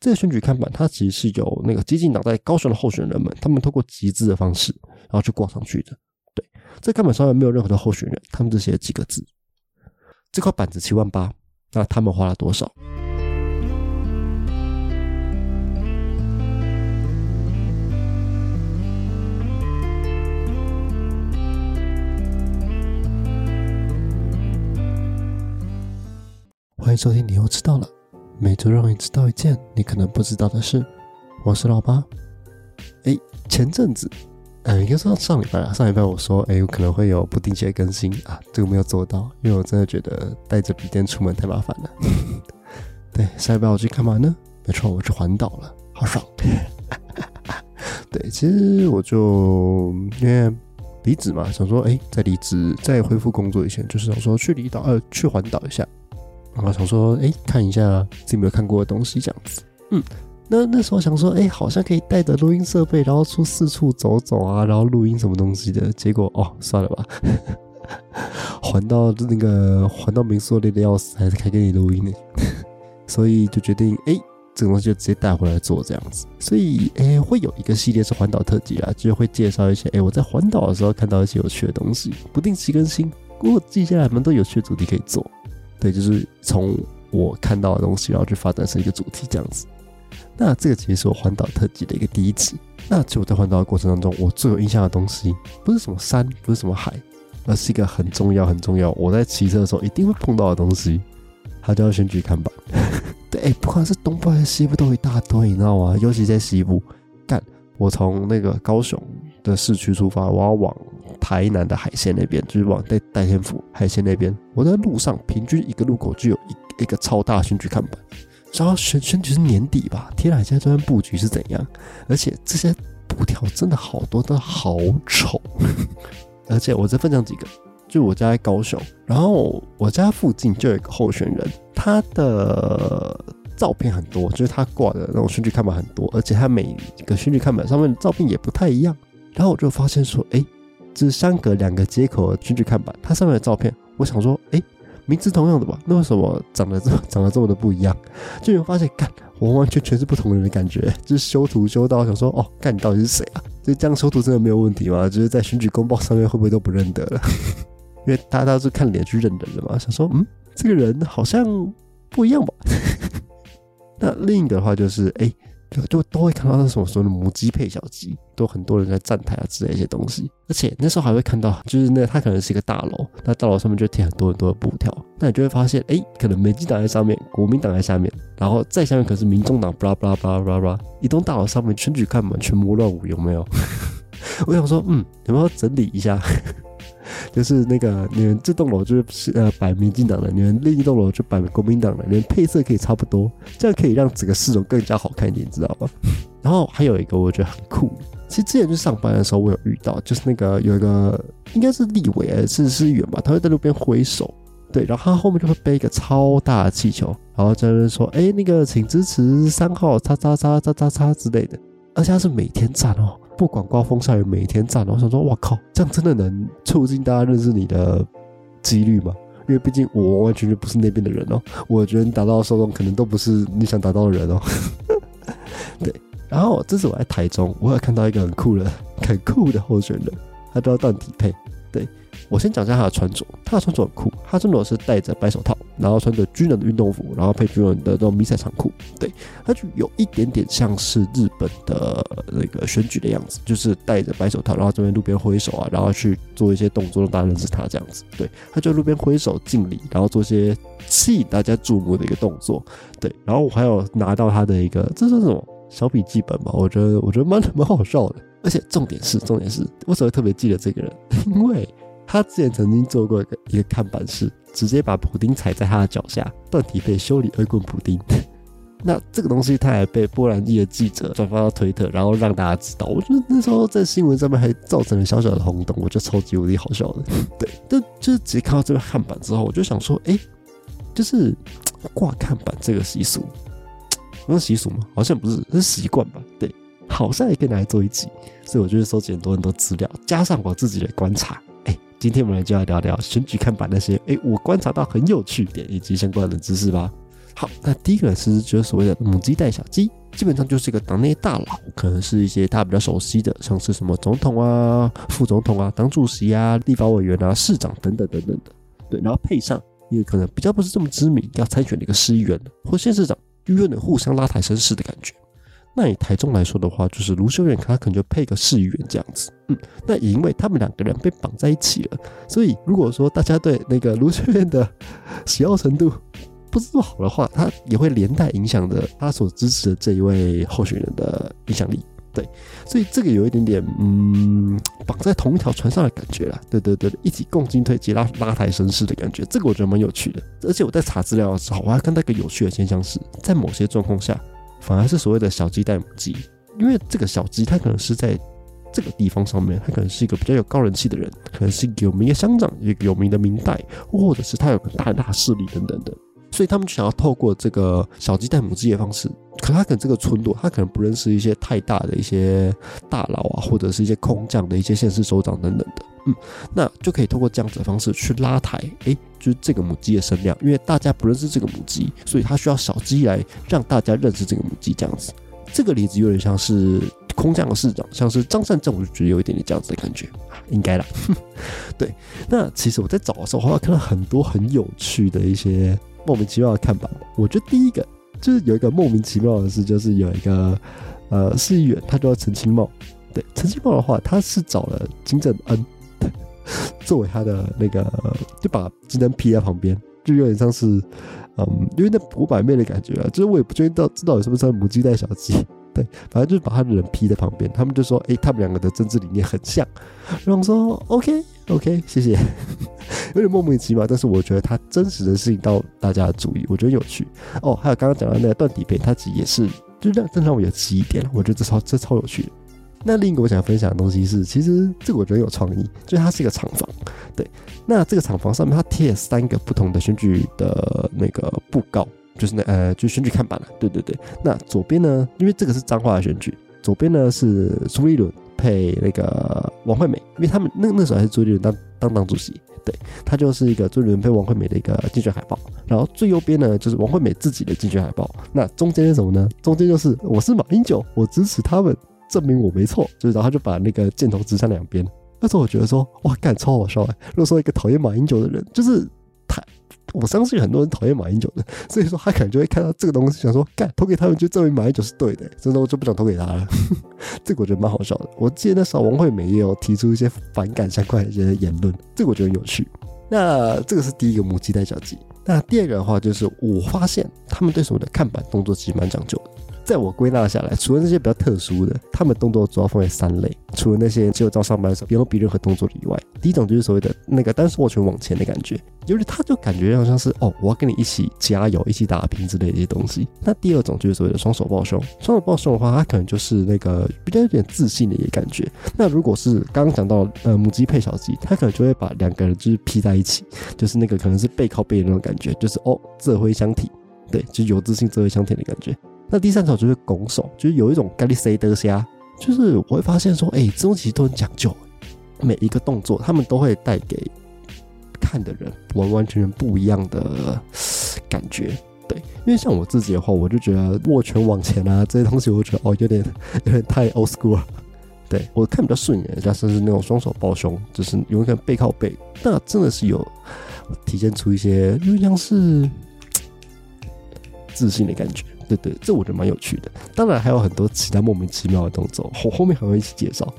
这个选举看板，它其实是由那个激进党在高雄的候选人们，他们通过集资的方式，然后去挂上去的。对，这看板上面没有任何的候选人，他们只写了几个字。这块板子七万八，那他们花了多少？欢迎收听，你又知道了。每周让你知道一件你可能不知道的事。我是老八。哎，前阵子，嗯，应该说上礼拜啊，上礼拜我说，哎，有可能会有不定期的更新啊，这个没有做到，因为我真的觉得带着笔电出门太麻烦了。对，上礼拜我去干嘛呢？没错，我去环岛了，好爽。对，其实我就因为离职嘛，想说，哎，在离职在恢复工作以前，就是想说去离岛，呃，去环岛一下。然后想说，哎，看一下自己没有看过的东西，这样子。嗯，那那时候想说，哎，好像可以带着录音设备，然后出四处走走啊，然后录音什么东西的。结果，哦，算了吧，还到那个还到民宿累的要死，还是开给你录音呢。所以就决定，哎，这个东西就直接带回来做这样子。所以，哎，会有一个系列是环岛特辑啊，就是会介绍一些，哎，我在环岛的时候看到一些有趣的东西，不定期更新。不过接下来蛮多有趣的主题可以做。对，就是从我看到的东西，然后去发展成一个主题这样子。那这个其实是我环岛特辑的一个第一集。那其实我在环岛的过程当中，我最有印象的东西，不是什么山，不是什么海，而是一个很重要、很重要，我在骑车的时候一定会碰到的东西，它叫选举看板。对，不管是东部还是西部，都一大堆，你知道吗？尤其在西部，干，我从那个高雄的市区出发，我要往。台南的海鲜那边，就是往在代天府海鲜那边，我在路上平均一个路口就有一一个超大选举看板。然后选选举是年底吧？天哪，现在这边布局是怎样？而且这些布条真的好多，都好丑。而且我再分享几个，就我家在高雄，然后我家附近就有一个候选人，他的照片很多，就是他挂的那种选举看板很多，而且他每个选举看板上面的照片也不太一样。然后我就发现说，哎。是相隔两个接口的选举看板，它上面的照片，我想说，哎，名字同样的吧？那为什么长得这么长得这么的不一样？就有发现，干，完完全全是不同人的感觉。就是修图修到想说，哦，干你到底是谁啊？就这样修图真的没有问题吗？就是在选举公报上面会不会都不认得了？因为大家都是看脸去认人的嘛。想说，嗯，这个人好像不一样吧？那另一个的话就是，哎。就就都会看到那什么说的母鸡配小鸡，都很多人在站台啊之类一些东西，而且那时候还会看到，就是那它可能是一个大楼，那大楼上面就贴很多很多的布条，那你就会发现，哎，可能美籍党在上面，国民党在下面，然后再下面可是民众党，巴拉巴拉巴拉巴拉，一栋大楼上面选举看板全部乱舞，有没有？我想说，嗯，有没有整理一下？就是那个你们这栋楼就是呃摆民进党的，你们另一栋楼就摆国民党的，连配色可以差不多，这样可以让整个市容更加好看一点，知道吗？然后还有一个我觉得很酷，其实之前去上班的时候我有遇到，就是那个有一个应该是立委还是市议员吧，他会在路边挥手，对，然后他后面就会背一个超大的气球，然后在那边说，哎，那个请支持三号叉叉叉叉叉叉之类的，而且他是每天站哦。不管刮风下雨，每天站。我想说，哇靠，这样真的能促进大家认识你的几率吗？因为毕竟我完完全全不是那边的人哦。我觉得你达到的受众可能都不是你想达到的人哦。对，然后这次我在台中，我有看到一个很酷的、很酷的候选人，他叫段体配。对。我先讲一下他的穿着，他的穿着很酷，他穿着是戴着白手套，然后穿着军人的运动服，然后配军人的那种迷彩长裤，对，他就有一点点像是日本的那个选举的样子，就是戴着白手套，然后这边路边挥手啊，然后去做一些动作让大家认识他这样子，对，他就路边挥手敬礼，然后做些吸引大家注目的一个动作，对，然后我还有拿到他的一个这是什么？小笔记本吧，我觉得我觉得蛮蛮好笑的，而且重点是重点是为什么特别记得这个人，因为。他之前曾经做过一个一个看板式直接把补丁踩在他的脚下，断体被修理二棍补丁。那这个东西他还被波兰裔的记者转发到推特，然后让大家知道。我觉得那时候在新闻上面还造成了小小的轰动，我觉得超级无敌好笑的。对，但就是直接看到这个看板之后，我就想说，哎，就是挂看板这个习俗，那习俗吗？好像不是，是习惯吧？对，好像也可以拿来做一集。所以我就收集很多很多资料，加上我自己的观察。哎今天我们就要聊聊选举看板那些，哎，我观察到很有趣点以及相关的知识吧。好，那第一个是就是所谓的母鸡带小鸡，基本上就是一个党内大佬，可能是一些大家比较熟悉的，像是什么总统啊、副总统啊、党主席啊、立法委员啊、市长等等等等的。对，然后配上一个可能比较不是这么知名要参选的一个市议员或县市长，就有点互相拉抬声势的感觉。那以台中来说的话，就是卢秀燕，他可能就配个市议员这样子。嗯，那也因为他们两个人被绑在一起了，所以如果说大家对那个卢秀燕的喜好程度不是好的话，他也会连带影响着他所支持的这一位候选人的影响力。对，所以这个有一点点嗯，绑在同一条船上的感觉啦。对对对，一起共进退，及拉拉抬身势的感觉，这个我觉得蛮有趣的。而且我在查资料的时候，我还看到一个有趣的现象是，在某些状况下。反而是所谓的小鸡带母鸡，因为这个小鸡它可能是在这个地方上面，它可能是一个比较有高人气的人，可能是有名的乡长，一个有名的明代，或者是他有个大大势力等等的，所以他们就想要透过这个小鸡带母鸡的方式，可他可能这个村落，他可能不认识一些太大的一些大佬啊，或者是一些空降的一些县市首长等等的，嗯，那就可以透过这样子的方式去拉抬，诶。就是这个母鸡的声量，因为大家不认识这个母鸡，所以他需要小鸡来让大家认识这个母鸡。这样子，这个例子有点像是空降的市长，像是张善政，我就觉得有一点点这样子的感觉，应该啦。对，那其实我在找的时候，我看到很多很有趣的一些莫名其妙的看板。我觉得第一个就是有一个莫名其妙的事，就是有一个呃市议员，他叫陈清茂。对，陈清茂的话，他是找了金正恩。作为他的那个，就把金灯披在旁边，就有点像是，嗯，因为那五百妹的感觉啊，就是我也不确定到知道有什么是母鸡带小鸡，对，反正就是把他的人披在旁边，他们就说，哎，他们两个的政治理念很像，然后说，OK OK，谢谢，有点莫名其妙，但是我觉得他真实的吸引到大家的注意，我觉得有趣哦。还有刚刚讲的那个断底片，它其实也是，就让正常我有记忆点了，我觉得这超这超有趣的。那另一个我想分享的东西是，其实这个我觉得有创意，就是它是一个厂房，对。那这个厂房上面它贴了三个不同的选举的那个布告，就是那呃，就选举看板了，对对对。那左边呢，因为这个是彰化的选举，左边呢是朱立伦配那个王惠美，因为他们那那时候还是朱立伦当当党主席，对，他就是一个朱立伦配王惠美的一个竞选海报。然后最右边呢就是王惠美自己的竞选海报，那中间是什么呢？中间就是我是马英九，我支持他们。证明我没错，就是然后他就把那个箭头指向两边。那时候我觉得说，哇，干超好笑哎！如果说一个讨厌马英九的人，就是他，我相信很多人讨厌马英九的，所以说他可能就会看到这个东西，想说，干投给他们就证明马英九是对的，真的我就不想投给他了。这个我觉得蛮好笑的。我记得那时候王惠美也有提出一些反感相关的一些言论，这个我觉得很有趣。那这个是第一个母鸡带小鸡。那第二个的话，就是我发现他们对所谓的看板动作其实蛮讲究的。在我归纳下来，除了那些比较特殊的，他们动作主要分为三类。除了那些只有在上班的时候不用比任何动作以外，第一种就是所谓的那个单手握拳往前的感觉，就是他就感觉好像是哦，我要跟你一起加油、一起打拼之类的一些东西。那第二种就是所谓的双手抱胸，双手抱胸的话，他可能就是那个比较有点自信的一个感觉。那如果是刚刚讲到呃母鸡配小鸡，他可能就会把两个人就是劈在一起，就是那个可能是背靠背的那种感觉，就是哦，这回相挺，对，就有自信这回相挺的感觉。那第三种就是拱手，就是有一种咖喱塞德虾，就是我会发现说，哎，这种其实都很讲究，每一个动作他们都会带给看的人完完全全不一样的感觉。对，因为像我自己的话，我就觉得握拳往前啊这些东西，我觉得哦有点 有点太 old school 了。对我看比较顺眼，加上是那种双手抱胸，就是有一个背靠背，那真的是有体现出一些就像是自信的感觉。对对，这我觉得蛮有趣的。当然还有很多其他莫名其妙的动作，后后面还会一起介绍。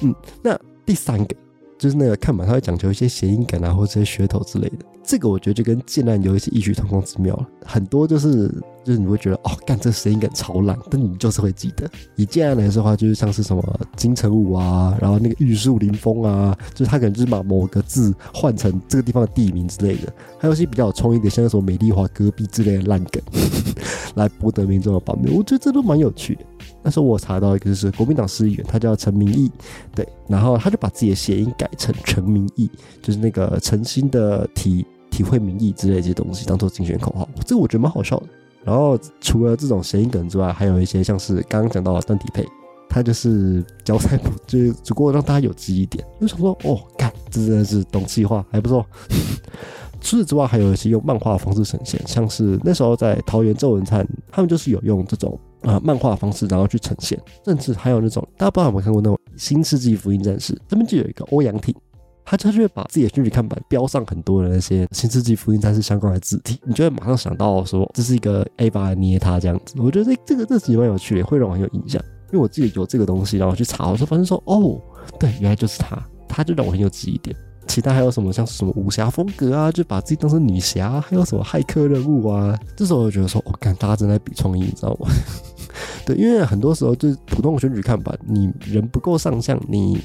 嗯，那第三个就是那个看板，它会讲求一些谐音感啊，或者一些噱头之类的。这个我觉得就跟剑案有一些异曲同工之妙了，很多就是就是你会觉得哦，干这声音感超烂，但你就是会记得。以剑案来说的话，就是像是什么金城武啊，然后那个玉树临风啊，就是他可能就是把某个字换成这个地方的地名之类的。还有一些比较有创意的，像什么美丽华戈壁之类的烂梗，来博得民众的版面，我觉得这都蛮有趣的。那时候我查到一个就是国民党市议员，他叫陈明义，对，然后他就把自己的谐音改成陈明义，就是那个诚心的体。体会民意之类这些东西当做竞选口号，这个我觉得蛮好笑的。然后除了这种谐音梗之外，还有一些像是刚刚讲到的邓体配，他就是教菜谱，就是只不过让大家有记忆点。就想说，哦，干，这真的是懂计划，还不错。除此之外，还有一些用漫画方式呈现，像是那时候在桃园周文灿，他们就是有用这种啊漫画方式，然后去呈现，甚至还有那种大家不知道有没有看过那种《新世纪福音战士》，这边就有一个欧阳挺。他就会把自己的选举看板标上很多的那些《新世纪福音战士》相关的字体，你就会马上想到说这是一个 A 八捏他这样子。我觉得这这个这其实蛮有趣的，会让我很有印象。因为我自己有这个东西，然后去查，我就发现说哦，对，原来就是他，他就让我很有记忆点。其他还有什么像什么武侠风格啊，就把自己当成女侠，还有什么骇客任务啊，这时候我就觉得说，我看大家正在比创意，你知道吗？对，因为很多时候就是普通的选举看板，你人不够上相，你。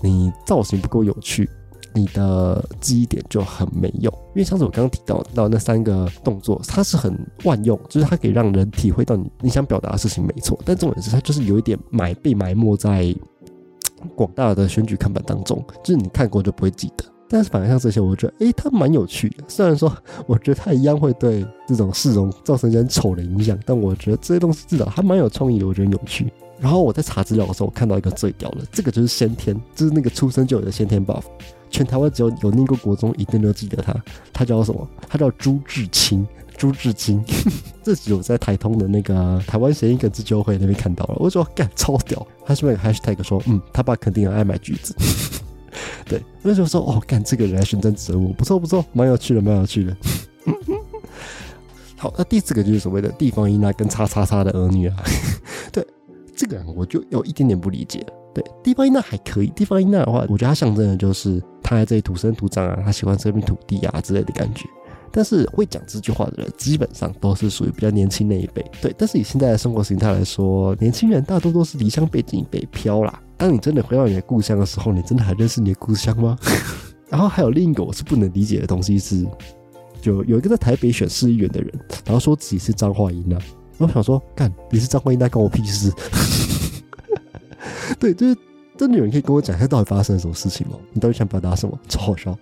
你造型不够有趣，你的记忆点就很没用。因为像是我刚刚提到到那三个动作，它是很万用，就是它可以让人体会到你你想表达的事情没错。但重点是它就是有一点埋被埋没在广大的选举看板当中，就是你看过就不会记得。但是反而像这些，我觉得诶，它蛮有趣的。虽然说我觉得它一样会对这种市容造成一点丑的影响，但我觉得这些东西至少还蛮有创意的，我觉得有趣。然后我在查资料的时候，我看到一个最屌的，这个就是先天，就是那个出生就有的先天 buff，全台湾只有有念过国中，一定都记得他，他叫什么？他叫朱志清，朱志清。这集我在台通的那个台湾谐音梗自救会那边看到了，我说干超屌，他是不是 hashtag 说，嗯，他爸肯定很爱买橘子。对，那时候说，哦，干这个人来寻真植物，不错不错，蛮有趣的，蛮有趣的。好，那第四个就是所谓的地方音啊，跟叉叉叉的儿女啊，对。这个我就有一点点不理解。对，地方音那还可以。地方音那的话，我觉得它象征的就是他在这里土生土长啊，他喜欢这片土地啊之类的感觉。但是会讲这句话的人，基本上都是属于比较年轻那一辈。对，但是以现在的生活形态来说，年轻人大多都是离乡背景北漂啦。当你真的回到你的故乡的时候，你真的还认识你的故乡吗？然后还有另一个我是不能理解的东西是，就有一个在台北选市议员的人，然后说自己是彰化音啊。我想说，干你是张冠英，那关我屁事。对，就是真的有人可以跟我讲一下到底发生了什么事情吗？你到底想表达什么？超好笑。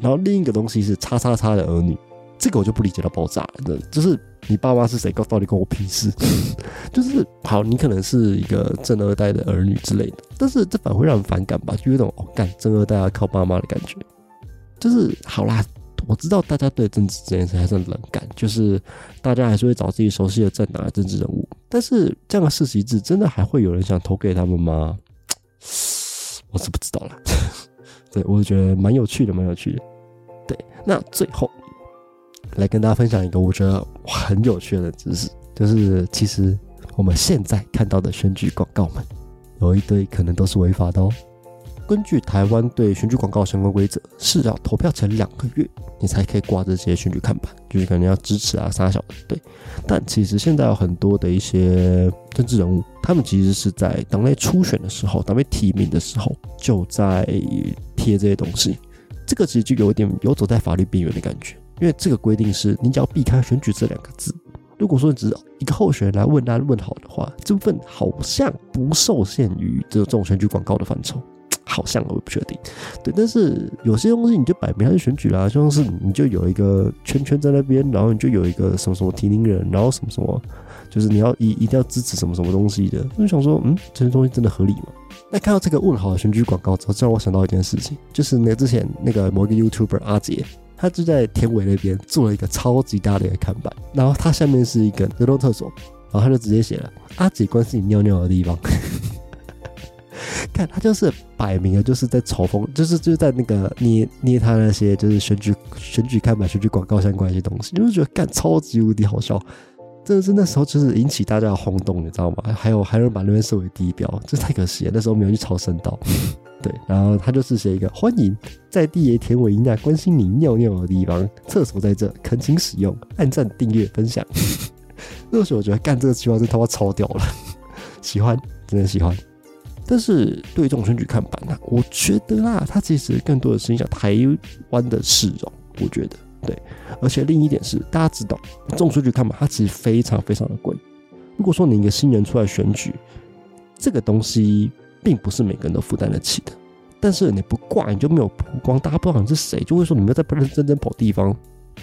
然后另一个东西是叉叉叉的儿女，这个我就不理解到爆炸了。就是你爸妈是谁？到底关我屁事？就是好，你可能是一个正二代的儿女之类的，但是这反而会让人反感吧？就有种哦，干正二代要靠爸妈的感觉。就是好啦。我知道大家对政治这件事还是很冷感，就是大家还是会找自己熟悉的政党政治人物。但是这样的世袭制，真的还会有人想投给他们吗？我是不知道了。对我觉得蛮有趣的，蛮有趣的。对，那最后来跟大家分享一个我觉得很有趣的知识，就是其实我们现在看到的选举广告们，有一堆可能都是违法的哦。根据台湾对选举广告相关规则，是要投票前两个月，你才可以挂这些选举看板，就是可能要支持啊、撒小的。对，但其实现在有很多的一些政治人物，他们其实是在党内初选的时候、党内提名的时候，就在贴这些东西。这个其实就有点游走在法律边缘的感觉，因为这个规定是你只要避开选举这两个字。如果说只是一个候选人来问安问好的话，这部分好像不受限于这种选举广告的范畴。好像我不确定，对，但是有些东西你就摆明它是选举啦，就像是你就有一个圈圈在那边，然后你就有一个什么什么提名人，然后什么什么，就是你要一一定要支持什么什么东西的，我就想说，嗯，这些东西真的合理吗？那看到这个问好的选举广告之后，让我想到一件事情，就是那之前那个某一个 YouTuber 阿杰，他就在田尾那边做了一个超级大的一个看板，然后他下面是一个流动厕所，然后他就直接写了阿杰关是你尿尿的地方。看他就是摆明了就是在嘲讽，就是就是在那个捏捏他那些就是选举选举看板、选举广告相关一些东西，就是觉得干超级无敌好笑，真的是那时候就是引起大家的轰动，你知道吗？还有还有人把那边设为地标，这太可惜了。那时候没有去朝圣道，对，然后他就是写一个欢迎在地爷田尾一那关心你尿尿的地方，厕所在这，恳请使用，按赞、订阅、分享。那时候我觉得干这个计划真他妈超屌了，喜欢，真的喜欢。但是对这种选举看板呢，我觉得啦，它其实更多的是影响台湾的市容。我觉得对，而且另一点是，大家知道这种选举看板，它其实非常非常的贵。如果说你一个新人出来选举，这个东西并不是每个人都负担得起的。但是你不挂，你就没有曝光，大家不知道你是谁，就会说你们在不认真真跑地方。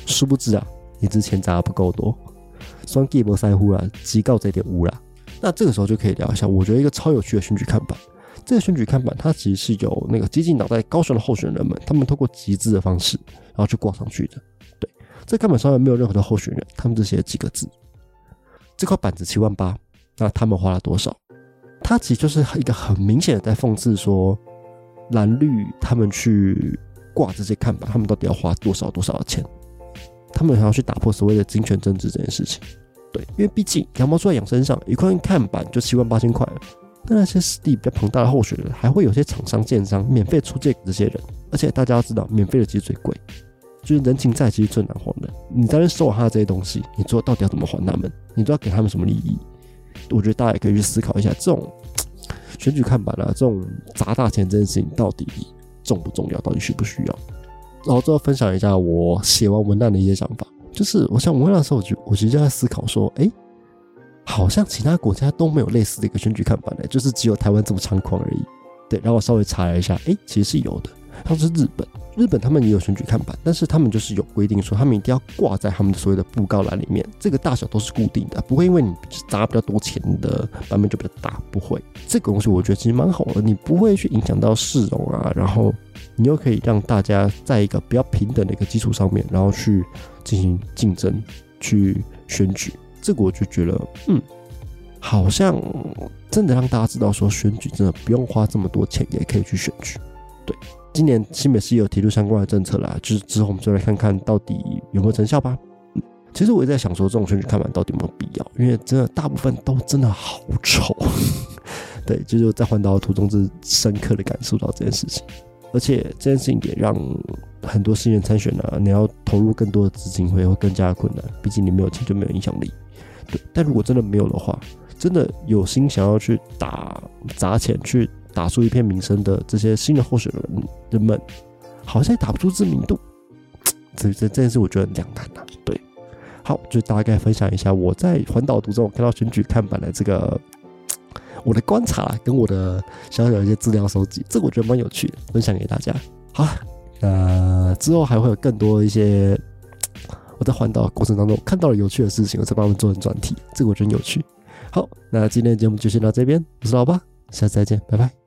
殊不知啊，你之前砸的不够多，双 Game 塞乎了，机告这点污了。那这个时候就可以聊一下，我觉得一个超有趣的选举看板，这个选举看板它其实是由那个激进党在高雄的候选人们，他们通过集资的方式，然后去挂上去的。对，这看板上面没有任何的候选人，他们只写了几个字。这块板子七万八，那他们花了多少？它其实就是一个很明显的在讽刺说，蓝绿他们去挂这些看板，他们到底要花多少多少的钱？他们还要去打破所谓的金权政治这件事情。对，因为毕竟羊毛出在羊身上，一块看板就七万八千块了。但那些实力比较庞大的候选人，还会有些厂商、建商免费出借给这些人。而且大家要知道，免费的其实最贵，就是人情债其实最难还的。你在那收他的这些东西，你最后到底要怎么还他们？你都要给他们什么利益？我觉得大家也可以去思考一下，这种选举看板啊，这种砸大钱这件事情到底重不重要？到底需不需要？然后最后分享一下我写完文案的一些想法。就是我想文案的时候，我就我其实就在思考说，哎，好像其他国家都没有类似的一个选举看板的，就是只有台湾这么猖狂而已。对，然后我稍微查了一下，哎，其实是有的，像是日本，日本他们也有选举看板，但是他们就是有规定说，他们一定要挂在他们的所有的布告栏里面，这个大小都是固定的，不会因为你砸比较多钱的版本就比较大，不会。这个东西我觉得其实蛮好的，你不会去影响到市容啊，然后。你又可以让大家在一个比较平等的一个基础上面，然后去进行竞争、去选举，这个我就觉得，嗯，好像真的让大家知道说，选举真的不用花这么多钱也可以去选举。对，今年新北市有提出相关的政策啦，就是之后我们就来看看到底有没有成效吧。嗯，其实我也在想说，这种选举看板到底有没有必要？因为真的大部分都真的好丑。对，就是在环岛途中，是深刻的感受到这件事情。而且这件事情也让很多新人参选呢，你要投入更多的资金会会更加困难，毕竟你没有钱就没有影响力。对，但如果真的没有的话，真的有心想要去打砸钱去打出一片名声的这些新的候选人人们，好像也打不出知名度。这这这件事我觉得两难呐。对，好，就大概分享一下我在环岛途中看到选举看板的这个。我的观察跟我的小小的一些资料收集，这个我觉得蛮有趣的，分享给大家。好，那之后还会有更多一些 我在环岛过程当中看到了有趣的事情，我再帮他们做成专题，这个我觉得有趣。好，那今天的节目就先到这边，我是老八，下次再见，拜拜。